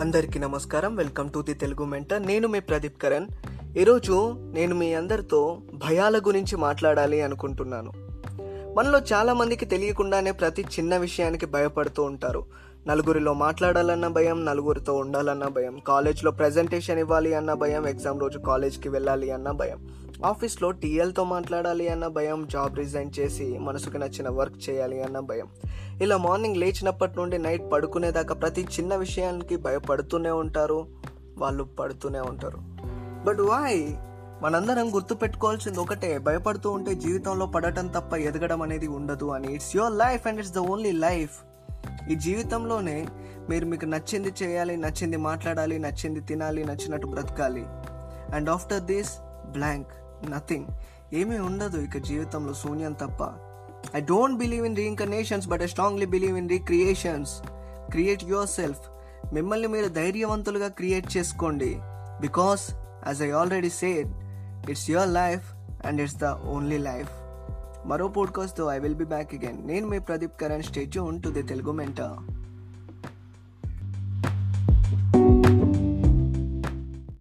అందరికీ నమస్కారం. Welcome to the Telugu mentor నేను మీ ప్రదీప్ కరణ్. ఈరోజు నేను మీ అందరితో భయాల గురించి మాట్లాడాలి అనుకుంటున్నాను. మనలో చాలామందికి తెలియకుండానే ప్రతి చిన్న విషయానికి భయపడుతూ ఉంటారు. నలుగురిలో మాట్లాడాలన్న భయం నలుగురితో ఉండాలన్న భయం కాలేజ్లో ప్రజెంటేషన్ ఇవ్వాలి అన్న భయం ఎగ్జామ్ రోజు కాలేజ్కి వెళ్ళాలి అన్న భయం ఆఫీస్లో టీఎల్తో మాట్లాడాలి అన్న భయం జాబ్ రిజైన్ చేసి మనసుకు నచ్చిన వర్క్ చేయాలి అన్న భయం. ఇలా మార్నింగ్ లేచినప్పటి నుండి నైట్ పడుకునేదాకా ప్రతి చిన్న విషయానికి భయపడుతూనే ఉంటారు. వాళ్ళు పడుతూనే ఉంటారు. బట్ వాయ్ మనందరం గుర్తు పెట్టుకోవాల్సింది ఒకటే. భయపడుతూ ఉంటే జీవితంలో పడటం తప్ప ఎదగడం అనేది ఉండదు అని. It's your life and it's the only life ఈ జీవితంలోనే మీరు మీకు నచ్చింది చేయాలి నచ్చింది మాట్లాడాలి నచ్చింది తినాలి నచ్చినట్టు బ్రతకాలి. And after this blank nothing ఏమీ ఉండదు ఇక జీవితంలో శూన్యం తప్ప. I don't believe in reincarnations but I strongly believe in recreations create yourself మిమ్మల్ని మీరు ధైర్యవంతులుగా క్రియేట్ చేసుకోండి. Because as I already said it's your life and it's the only life మరో పోడ్కాస్ట్తో I will be back again నేను మీ Pradeep Karan. Stay tuned to the Telugu mentor